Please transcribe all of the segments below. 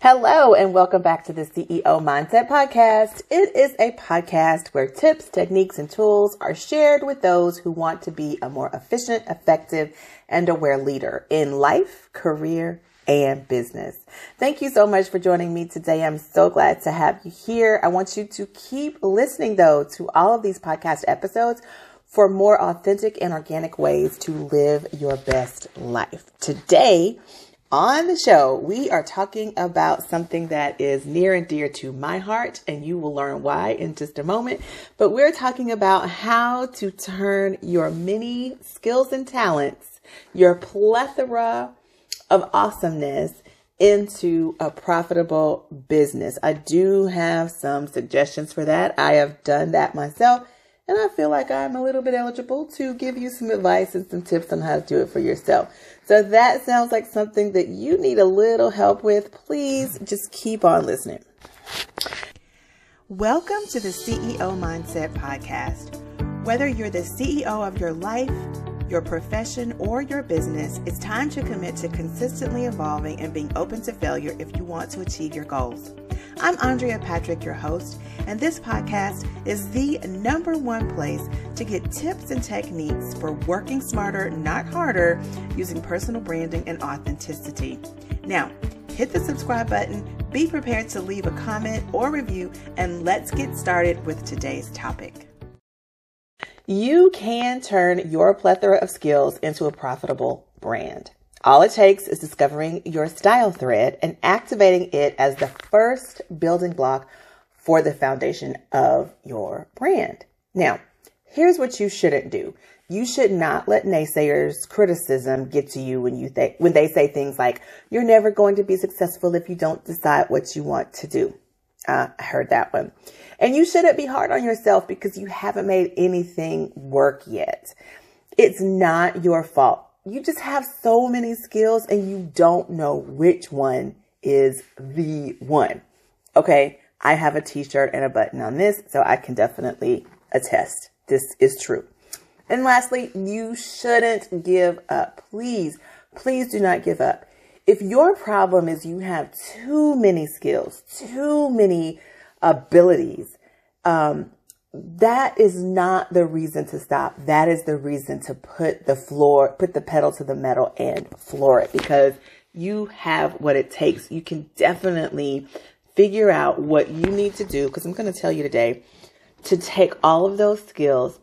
Hello and welcome back to the CEO Mindset Podcast. It is a podcast where tips, techniques, and tools are shared with those who want to be a more efficient, effective, and aware leader in life, career, and business. Thank you so much for joining me today. I'm so glad to have you here. I want you to keep listening though to all of these podcast episodes for more authentic and organic ways to live your best life. Today, on the show, we are talking about something that is near and dear to my heart, and you will learn why in just a moment. But we're talking about how to turn your many skills and talents, your plethora of awesomeness, into a profitable business. I do have some suggestions for that. I have done that myself and I feel like I'm a little bit eligible to give you some advice and some tips on how to do it for yourself. So that sounds like something that you need a little help with. Please just keep on listening. Welcome to the CEO Mindset Podcast. Whether you're the CEO of your life, your profession, or your business, it's time to commit to consistently evolving and being open to failure if you want to achieve your goals. I'm Andrea Patrick, your host, and this podcast is the number one place to get tips and techniques for working smarter, not harder, using personal branding and authenticity. Now, hit the subscribe button, be prepared to leave a comment or review, and let's get started with today's topic. You can turn your plethora of skills into a profitable brand. All it takes is discovering your style thread and activating it as the first building block for the foundation of your brand. Now, here's what you shouldn't do. You should not let naysayers criticism get to you when you think when they say things like you're never going to be successful if you don't decide what you want to do. Uh, I heard that one. And you shouldn't be hard on yourself because you haven't made anything work yet. It's not your fault you just have so many skills and you don't know which one is the one. Okay. I have a t-shirt and a button on this, so I can definitely attest this is true. And lastly, you shouldn't give up. Please, please do not give up. If your problem is you have too many skills, too many abilities, um, that is not the reason to stop. That is the reason to put the floor, put the pedal to the metal and floor it because you have what it takes. You can definitely figure out what you need to do because I'm going to tell you today to take all of those skills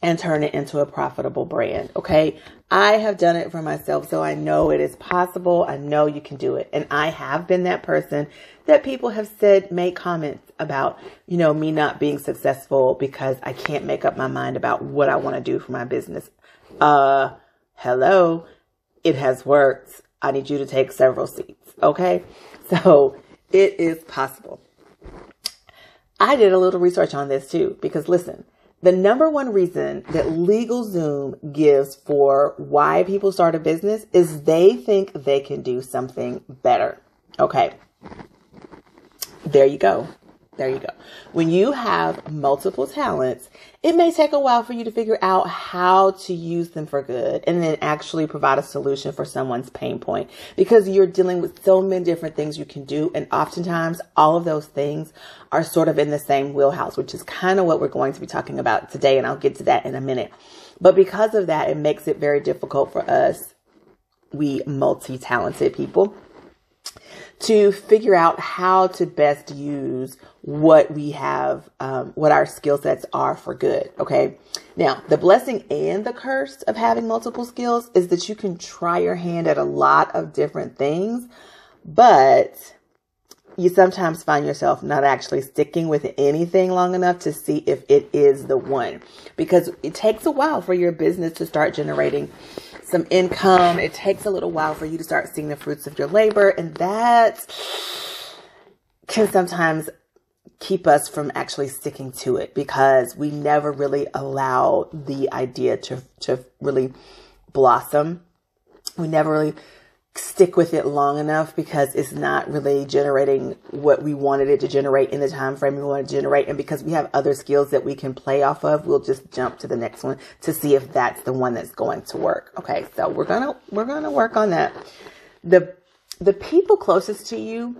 and turn it into a profitable brand. Okay. I have done it for myself, so I know it is possible. I know you can do it. And I have been that person that people have said, made comments about, you know, me not being successful because I can't make up my mind about what I want to do for my business. Uh, hello. It has worked. I need you to take several seats. Okay. So it is possible. I did a little research on this too, because listen, the number one reason that LegalZoom gives for why people start a business is they think they can do something better. Okay. There you go. There you go. When you have multiple talents, it may take a while for you to figure out how to use them for good and then actually provide a solution for someone's pain point because you're dealing with so many different things you can do. And oftentimes all of those things are sort of in the same wheelhouse, which is kind of what we're going to be talking about today. And I'll get to that in a minute. But because of that, it makes it very difficult for us, we multi-talented people to figure out how to best use what we have, um, what our skill sets are for good. Okay. Now, the blessing and the curse of having multiple skills is that you can try your hand at a lot of different things, but you sometimes find yourself not actually sticking with anything long enough to see if it is the one because it takes a while for your business to start generating some income. It takes a little while for you to start seeing the fruits of your labor, and that can sometimes keep us from actually sticking to it because we never really allow the idea to to really blossom. We never really stick with it long enough because it's not really generating what we wanted it to generate in the time frame we want to generate. And because we have other skills that we can play off of we'll just jump to the next one to see if that's the one that's going to work. Okay so we're gonna we're gonna work on that. The the people closest to you,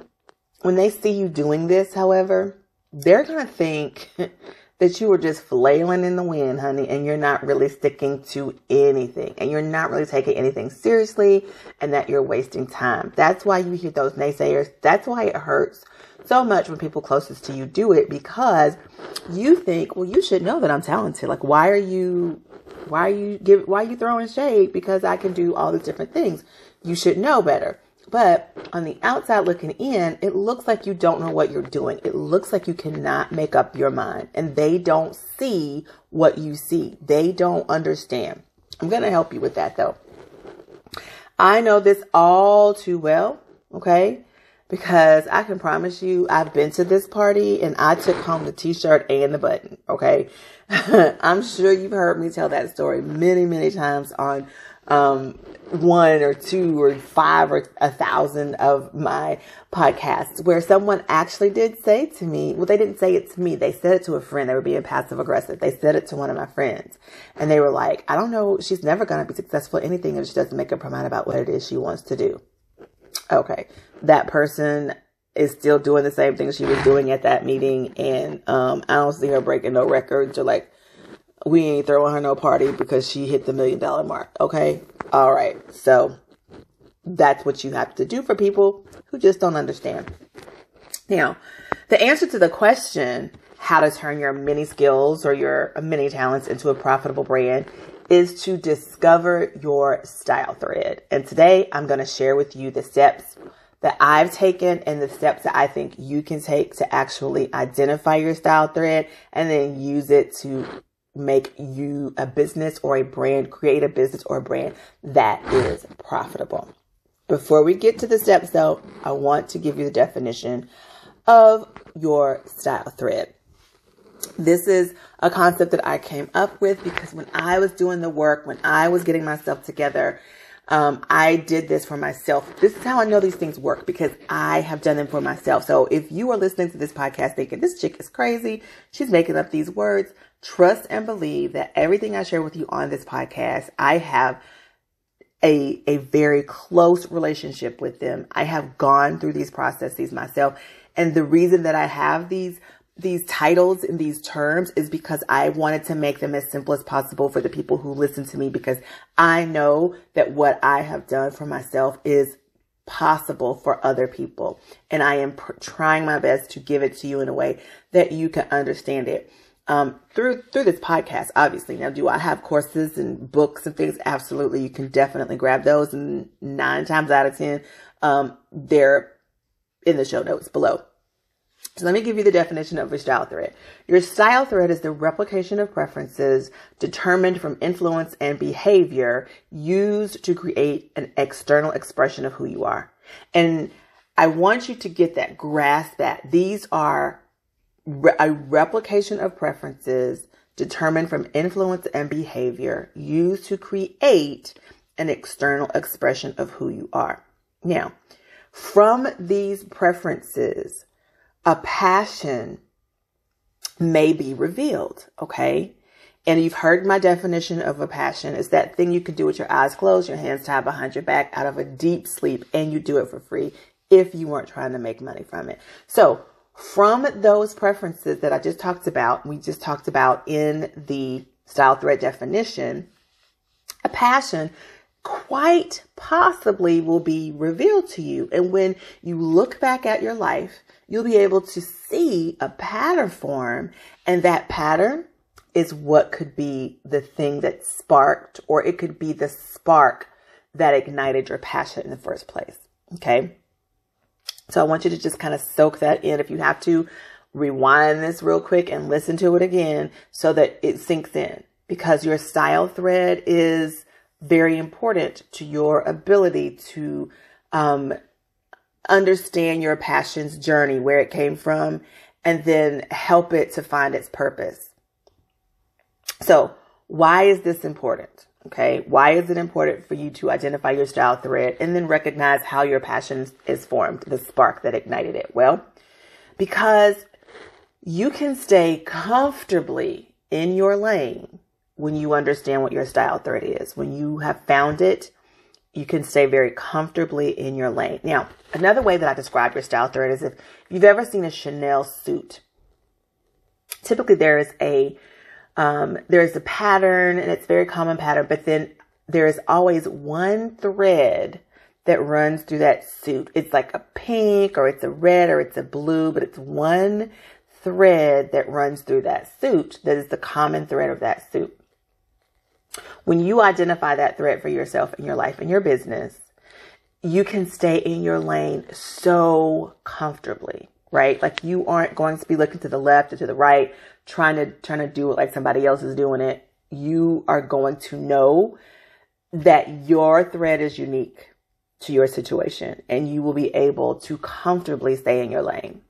when they see you doing this, however, they're to think that you were just flailing in the wind, honey, and you're not really sticking to anything and you're not really taking anything seriously and that you're wasting time. That's why you hear those naysayers. That's why it hurts so much when people closest to you do it because you think, well, you should know that I'm talented. Like, why are you, why are you give, why are you throwing shade? Because I can do all these different things. You should know better. But on the outside looking in, it looks like you don't know what you're doing. It looks like you cannot make up your mind and they don't see what you see. They don't understand. I'm going to help you with that though. I know this all too well. Okay. Because I can promise you, I've been to this party and I took home the t-shirt and the button. Okay. I'm sure you've heard me tell that story many, many times on um, one or two or five or a thousand of my podcasts where someone actually did say to me, well, they didn't say it to me. They said it to a friend. They were being passive aggressive. They said it to one of my friends and they were like, I don't know. She's never going to be successful at anything if she doesn't make up her mind about what it is she wants to do. Okay. That person is still doing the same thing she was doing at that meeting. And, um, I don't see her breaking no records or like, we ain't throwing her no party because she hit the million dollar mark. Okay. All right. So that's what you have to do for people who just don't understand. Now, the answer to the question, how to turn your many skills or your many talents into a profitable brand is to discover your style thread. And today I'm going to share with you the steps that I've taken and the steps that I think you can take to actually identify your style thread and then use it to make you a business or a brand, create a business or a brand that is profitable. Before we get to the steps though, I want to give you the definition of your style thread. This is a concept that I came up with because when I was doing the work, when I was getting myself together, um, I did this for myself. This is how I know these things work because I have done them for myself. So if you are listening to this podcast thinking this chick is crazy, she's making up these words, trust and believe that everything I share with you on this podcast, I have a, a very close relationship with them. I have gone through these processes myself. And the reason that I have these these titles and these terms is because I wanted to make them as simple as possible for the people who listen to me because I know that what I have done for myself is possible for other people. And I am pr- trying my best to give it to you in a way that you can understand it um, through through this podcast. Obviously, now do I have courses and books and things? Absolutely, you can definitely grab those. And nine times out of ten, um, they're in the show notes below. So let me give you the definition of a style thread. Your style thread is the replication of preferences determined from influence and behavior used to create an external expression of who you are. And I want you to get that, grasp that. These are a replication of preferences determined from influence and behavior used to create an external expression of who you are. Now, from these preferences, a passion may be revealed, okay? And you've heard my definition of a passion is that thing you can do with your eyes closed, your hands tied behind your back out of a deep sleep, and you do it for free if you weren't trying to make money from it. So from those preferences that I just talked about, we just talked about in the style thread definition, a passion quite possibly will be revealed to you. And when you look back at your life, you'll be able to see a pattern form and that pattern is what could be the thing that sparked or it could be the spark that ignited your passion in the first place. Okay. So I want you to just kind of soak that in. If you have to rewind this real quick and listen to it again so that it sinks in because your style thread is very important to your ability to um, understand your passion's journey, where it came from, and then help it to find its purpose. So why is this important? Okay. Why is it important for you to identify your style thread and then recognize how your passion is formed, the spark that ignited it? Well, because you can stay comfortably in your lane when you understand what your style thread is. When you have found it, you can stay very comfortably in your lane. Now, another way that I describe your style thread is if you've ever seen a Chanel suit, typically there is a um, there's a pattern and it's very common pattern, but then there is always one thread that runs through that suit. It's like a pink or it's a red or it's a blue, but it's one thread that runs through that suit that is the common thread of that suit. When you identify that thread for yourself in your life and your business, you can stay in your lane so comfortably, right? Like you aren't going to be looking to the left or to the right, trying to trying to do it like somebody else is doing it. You are going to know that your thread is unique to your situation and you will be able to comfortably stay in your lane.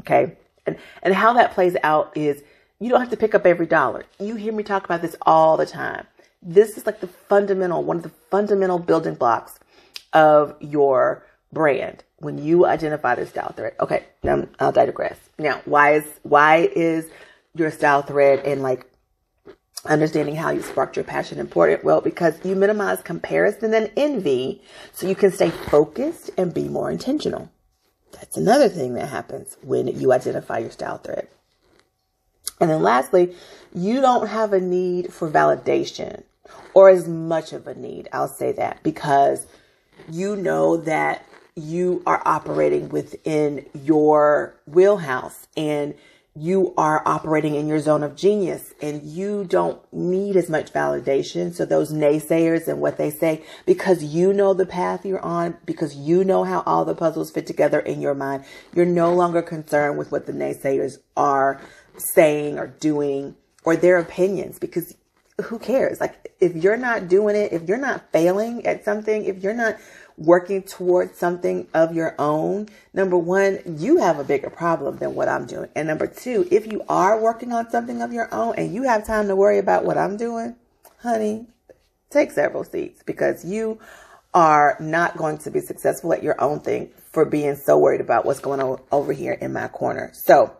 Okay? And and how that plays out is you don't have to pick up every dollar. You hear me talk about this all the time. This is like the fundamental, one of the fundamental building blocks of your brand when you identify the style thread. Okay, now I'll digress. Now, why is why is your style thread and like understanding how you sparked your passion important? Well, because you minimize comparison and envy so you can stay focused and be more intentional. That's another thing that happens when you identify your style thread. And then lastly, you don't have a need for validation or as much of a need. I'll say that because you know that you are operating within your wheelhouse and you are operating in your zone of genius and you don't need as much validation. So those naysayers and what they say, because you know the path you're on, because you know how all the puzzles fit together in your mind, you're no longer concerned with what the naysayers are saying or doing or their opinions because who cares? Like if you're not doing it, if you're not failing at something, if you're not working towards something of your own, number one, you have a bigger problem than what I'm doing. And number two, if you are working on something of your own and you have time to worry about what I'm doing, honey, take several seats because you are not going to be successful at your own thing for being so worried about what's going on over here in my corner. So,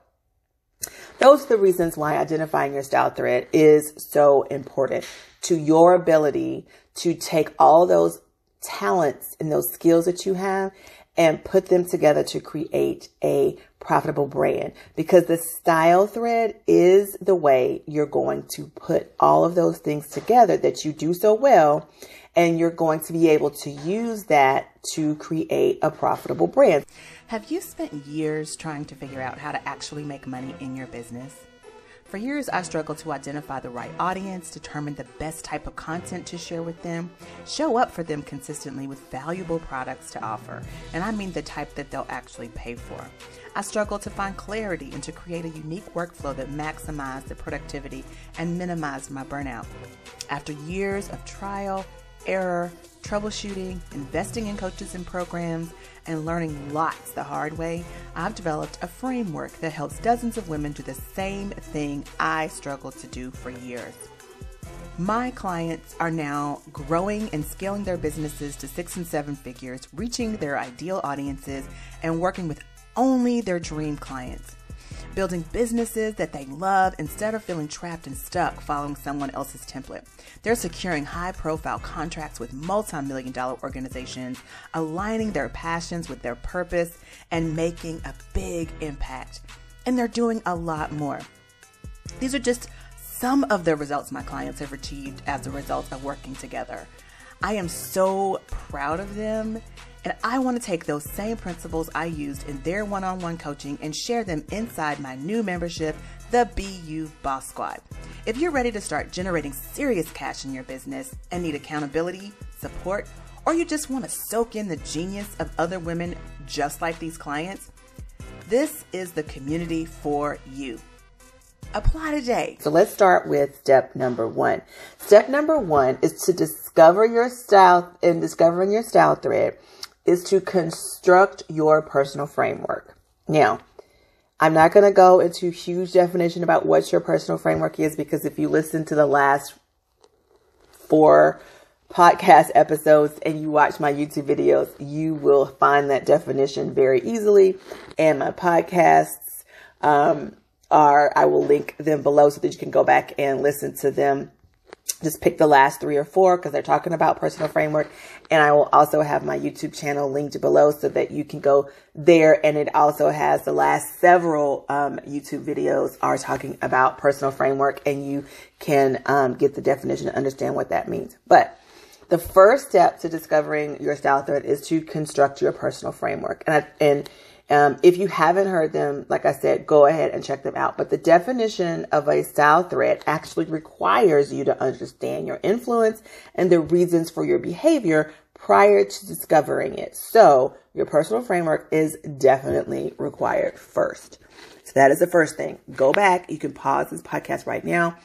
those are the reasons why identifying your style thread is so important to your ability to take all those talents and those skills that you have and put them together to create a profitable brand because the style thread is the way you're going to put all of those things together that you do so well and you're going to be able to use that to create a profitable brand. Have you spent years trying to figure out how to actually make money in your business? For years, I struggled to identify the right audience, determine the best type of content to share with them, show up for them consistently with valuable products to offer, and I mean the type that they'll actually pay for. I struggled to find clarity and to create a unique workflow that maximized the productivity and minimized my burnout. After years of trial, error, troubleshooting, investing in coaches and programs, and learning lots the hard way, I've developed a framework that helps dozens of women do the same thing I struggled to do for years. My clients are now growing and scaling their businesses to six and seven figures, reaching their ideal audiences, and working with only their dream clients building businesses that they love instead of feeling trapped and stuck following someone else's template. They're securing high profile contracts with multi million dollar organizations, aligning their passions with their purpose, and making a big impact. And they're doing a lot more. These are just some of the results my clients have achieved as a result of working together. I am so proud of them and I want to take those same principles I used in their one on one coaching and share them inside my new membership, the BU Boss Squad. If you're ready to start generating serious cash in your business and need accountability, support, or you just want to soak in the genius of other women just like these clients, this is the community for you. Apply today. So let's start with step number one. Step number one is to discover your style and discovering your style thread is to construct your personal framework. Now, I'm not going to go into huge definition about what your personal framework is because if you listen to the last four podcast episodes and you watch my YouTube videos, you will find that definition very easily. And my podcasts um, are, I will link them below so that you can go back and listen to them just pick the last three or four because they're talking about personal framework. And I will also have my YouTube channel linked below so that you can go there. And it also has the last several um, YouTube videos are talking about personal framework and you can um, get the definition and understand what that means. But the first step to discovering your style thread is to construct your personal framework. And, I, and um, if you haven't heard them, like I said, go ahead and check them out. But the definition of a style thread actually requires you to understand your influence and the reasons for your behavior prior to discovering it. So your personal framework is definitely required first. So that is the first thing. Go back. You can pause this podcast right now.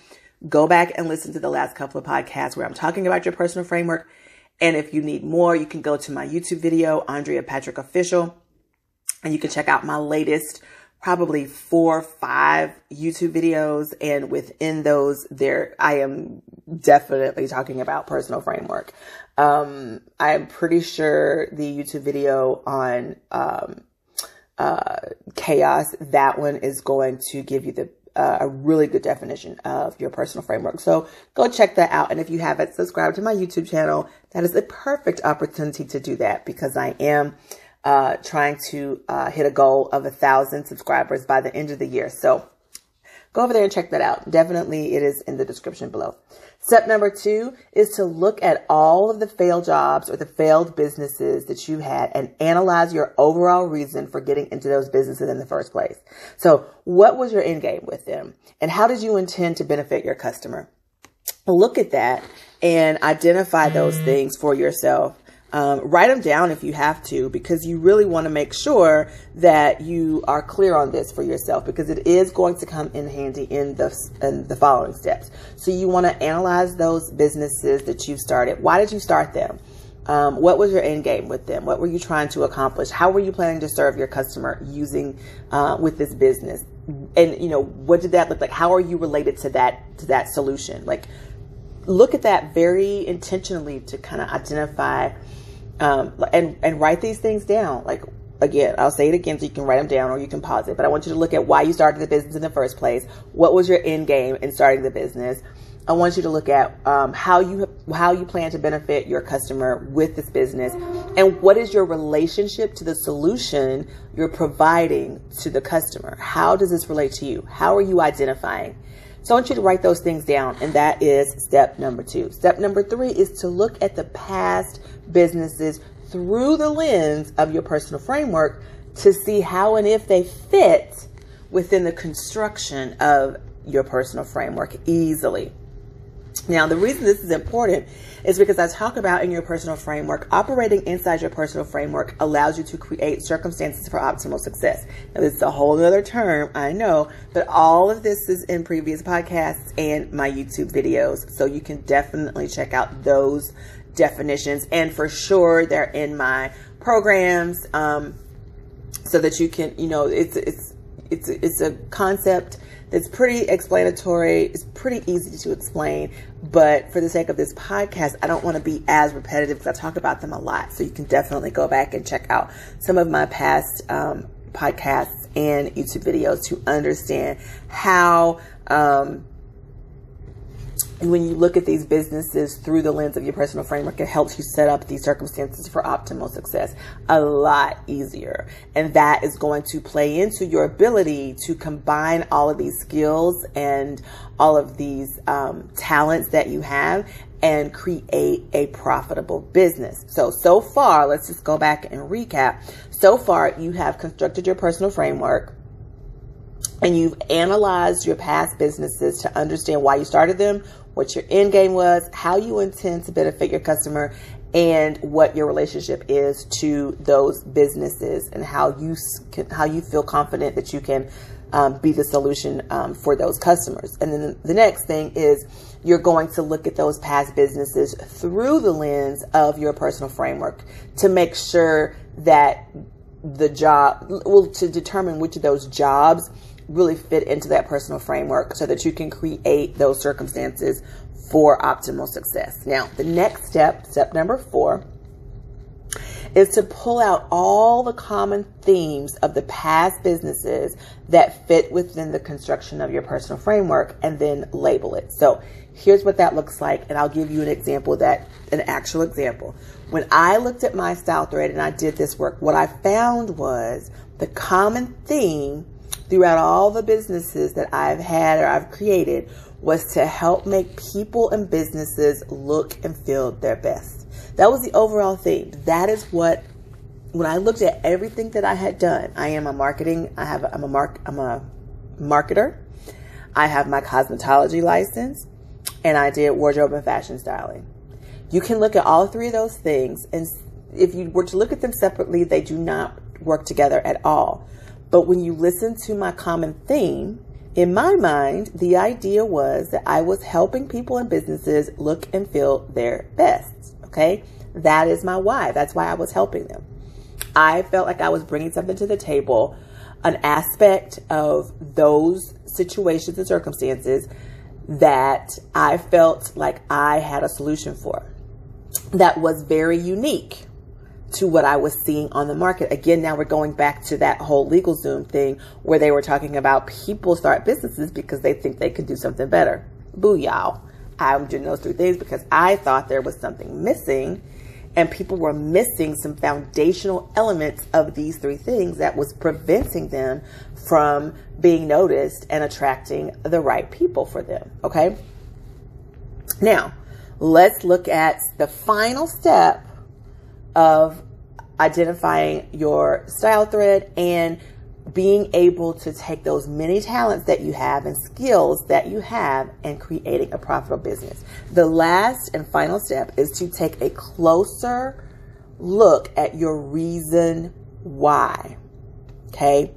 Go back and listen to the last couple of podcasts where I'm talking about your personal framework. And if you need more, you can go to my YouTube video, Andrea Patrick Official and you can check out my latest probably four or five YouTube videos. And within those, there, I am definitely talking about personal framework. Um, I'm pretty sure the YouTube video on, um, uh, chaos, that one is going to give you the, uh, a really good definition of your personal framework. So go check that out. And if you haven't subscribed to my YouTube channel, that is a perfect opportunity to do that because I am uh, trying to uh, hit a goal of a thousand subscribers by the end of the year. So go over there and check that out. Definitely it is in the description below. Step number two is to look at all of the failed jobs or the failed businesses that you had and analyze your overall reason for getting into those businesses in the first place. So what was your end game with them and how did you intend to benefit your customer? Look at that and identify those things for yourself um, write them down if you have to, because you really want to make sure that you are clear on this for yourself, because it is going to come in handy in the in the following steps. So you want to analyze those businesses that you started. Why did you start them? Um, what was your end game with them? What were you trying to accomplish? How were you planning to serve your customer using uh, with this business? And you know, what did that look like? How are you related to that to that solution? Like, look at that very intentionally to kind of identify um, and and write these things down. Like again, I'll say it again so you can write them down or you can pause it. But I want you to look at why you started the business in the first place. What was your end game in starting the business? I want you to look at um, how you how you plan to benefit your customer with this business, and what is your relationship to the solution you're providing to the customer. How does this relate to you? How are you identifying? So I want you to write those things down, and that is step number two. Step number three is to look at the past businesses through the lens of your personal framework to see how and if they fit within the construction of your personal framework easily. Now, the reason this is important is because I talk about in your personal framework, operating inside your personal framework allows you to create circumstances for optimal success. Now, this is a whole other term, I know, but all of this is in previous podcasts and my YouTube videos. So you can definitely check out those definitions. And for sure, they're in my programs um, so that you can, you know, it's, it's, it's, it's a concept it's pretty explanatory. It's pretty easy to explain, but for the sake of this podcast, I don't want to be as repetitive because I talk about them a lot. So you can definitely go back and check out some of my past um, podcasts and YouTube videos to understand how um, when you look at these businesses through the lens of your personal framework, it helps you set up these circumstances for optimal success a lot easier. And that is going to play into your ability to combine all of these skills and all of these um, talents that you have and create a profitable business. So, so far, let's just go back and recap. So far, you have constructed your personal framework and you've analyzed your past businesses to understand why you started them, what your end game was, how you intend to benefit your customer, and what your relationship is to those businesses, and how you can, how you feel confident that you can um, be the solution um, for those customers. And then the next thing is you're going to look at those past businesses through the lens of your personal framework to make sure that the job, well, to determine which of those jobs really fit into that personal framework so that you can create those circumstances for optimal success. Now, the next step, step number four, is to pull out all the common themes of the past businesses that fit within the construction of your personal framework and then label it. So here's what that looks like. And I'll give you an example that, an actual example. When I looked at my style thread and I did this work, what I found was the common theme throughout all the businesses that I've had or I've created was to help make people and businesses look and feel their best. That was the overall theme. That is what when I looked at everything that I had done, I am a marketing, I have I'm a mark I'm a marketer. I have my cosmetology license and I did wardrobe and fashion styling. You can look at all three of those things and if you were to look at them separately, they do not work together at all. But when you listen to my common theme, in my mind, the idea was that I was helping people and businesses look and feel their best. Okay. That is my why. That's why I was helping them. I felt like I was bringing something to the table, an aspect of those situations and circumstances that I felt like I had a solution for that was very unique to what I was seeing on the market. Again, now we're going back to that whole LegalZoom thing where they were talking about people start businesses because they think they can do something better. Boo y'all. I'm doing those three things because I thought there was something missing and people were missing some foundational elements of these three things that was preventing them from being noticed and attracting the right people for them. Okay. Now, let's look at the final step of identifying your style thread and being able to take those many talents that you have and skills that you have and creating a profitable business. The last and final step is to take a closer look at your reason why. Okay.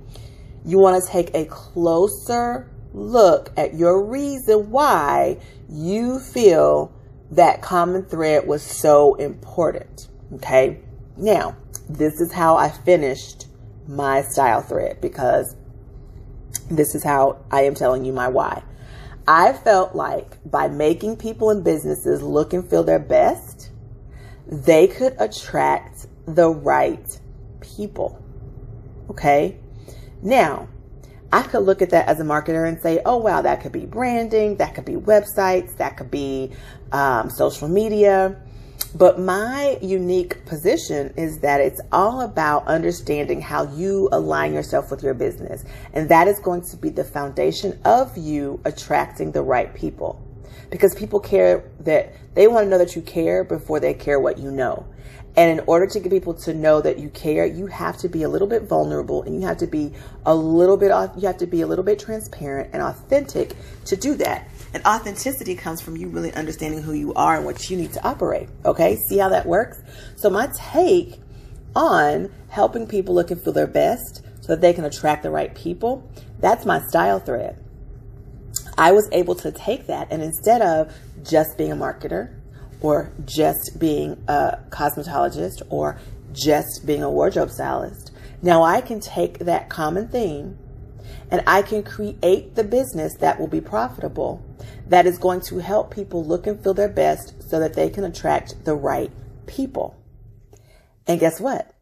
You want to take a closer look at your reason why you feel that common thread was so important. Okay. Now, this is how I finished my style thread because this is how I am telling you my why. I felt like by making people and businesses look and feel their best, they could attract the right people. Okay. Now, I could look at that as a marketer and say, oh, wow, that could be branding, that could be websites, that could be um, social media. But my unique position is that it's all about understanding how you align yourself with your business. And that is going to be the foundation of you attracting the right people. Because people care that they want to know that you care before they care what you know. And in order to get people to know that you care, you have to be a little bit vulnerable and you have to be a little bit, you have to be a little bit transparent and authentic to do that. And authenticity comes from you really understanding who you are and what you need to operate. Okay. See how that works? So my take on helping people look and feel their best so that they can attract the right people. That's my style thread. I was able to take that and instead of just being a marketer, or just being a cosmetologist or just being a wardrobe stylist. Now I can take that common theme and I can create the business that will be profitable that is going to help people look and feel their best so that they can attract the right people. And guess what?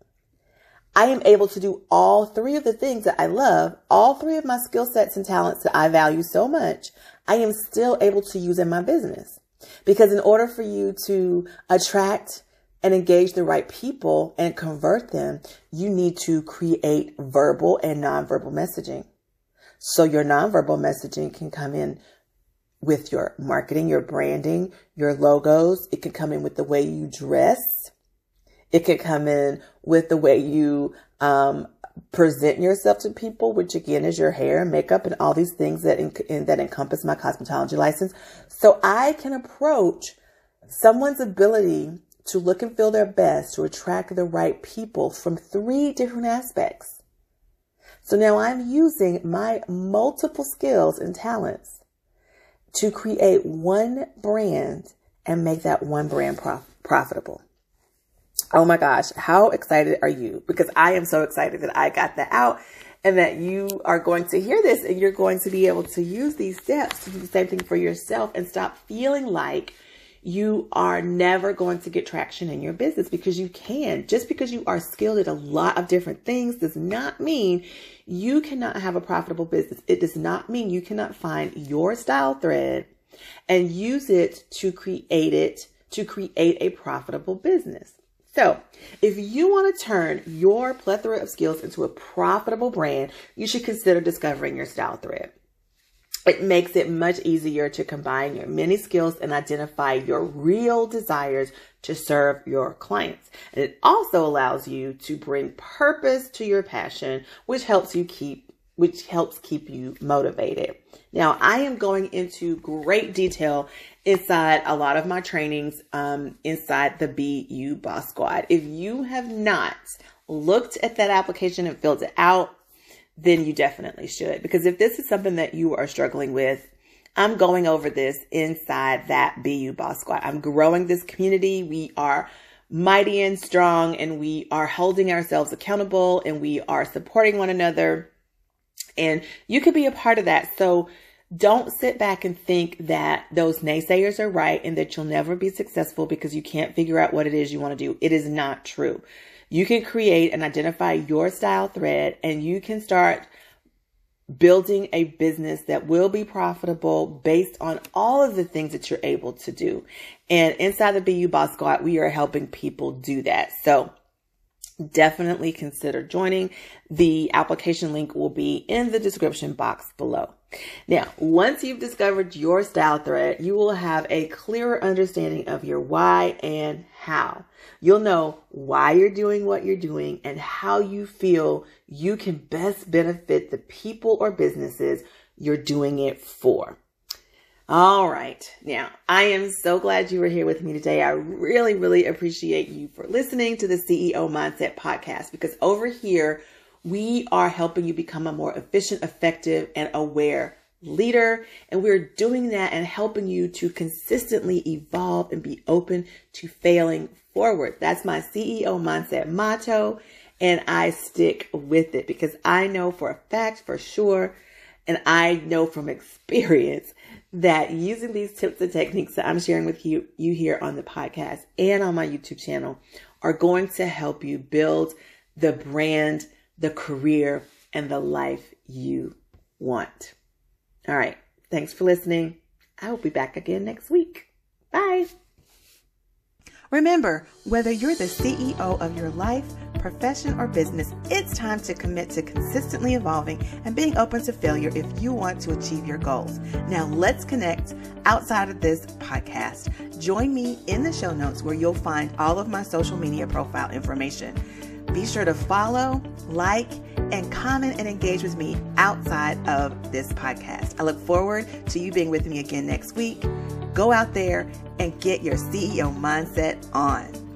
I am able to do all three of the things that I love, all three of my skill sets and talents that I value so much, I am still able to use in my business. Because in order for you to attract and engage the right people and convert them, you need to create verbal and nonverbal messaging. So your nonverbal messaging can come in with your marketing, your branding, your logos. It can come in with the way you dress. It could come in with the way you um, present yourself to people, which again is your hair, makeup, and all these things that in, that encompass my cosmetology license. So I can approach someone's ability to look and feel their best to attract the right people from three different aspects. So now I'm using my multiple skills and talents to create one brand and make that one brand prof- profitable. Oh my gosh, how excited are you? Because I am so excited that I got that out and that you are going to hear this and you're going to be able to use these steps to do the same thing for yourself and stop feeling like you are never going to get traction in your business because you can. Just because you are skilled at a lot of different things does not mean you cannot have a profitable business. It does not mean you cannot find your style thread and use it to create it, to create a profitable business. So, if you want to turn your plethora of skills into a profitable brand, you should consider discovering your style thread. It makes it much easier to combine your many skills and identify your real desires to serve your clients. And it also allows you to bring purpose to your passion, which helps you keep which helps keep you motivated. Now, I am going into great detail inside a lot of my trainings um, inside the BU Boss Squad. If you have not looked at that application and filled it out, then you definitely should. Because if this is something that you are struggling with, I'm going over this inside that BU Boss Squad. I'm growing this community. We are mighty and strong and we are holding ourselves accountable and we are supporting one another. And you could be a part of that. So don't sit back and think that those naysayers are right and that you'll never be successful because you can't figure out what it is you want to do. It is not true. You can create and identify your style thread and you can start building a business that will be profitable based on all of the things that you're able to do. And inside the BU Boss Squad, we are helping people do that. So definitely consider joining. The application link will be in the description box below. Now, once you've discovered your style thread, you will have a clearer understanding of your why and how. You'll know why you're doing what you're doing and how you feel you can best benefit the people or businesses you're doing it for. All right. Now, I am so glad you were here with me today. I really, really appreciate you for listening to the CEO Mindset podcast because over here, we are helping you become a more efficient, effective, and aware leader. And we're doing that and helping you to consistently evolve and be open to failing forward. That's my CEO mindset motto. And I stick with it because I know for a fact, for sure, and I know from experience that using these tips and techniques that I'm sharing with you, you here on the podcast and on my YouTube channel are going to help you build the brand, the career, and the life you want. All right. Thanks for listening. I will be back again next week. Bye. Remember, whether you're the CEO of your life, profession, or business, it's time to commit to consistently evolving and being open to failure if you want to achieve your goals. Now, let's connect outside of this podcast. Join me in the show notes where you'll find all of my social media profile information. Be sure to follow, like, and comment and engage with me outside of this podcast. I look forward to you being with me again next week. Go out there and get your CEO mindset on.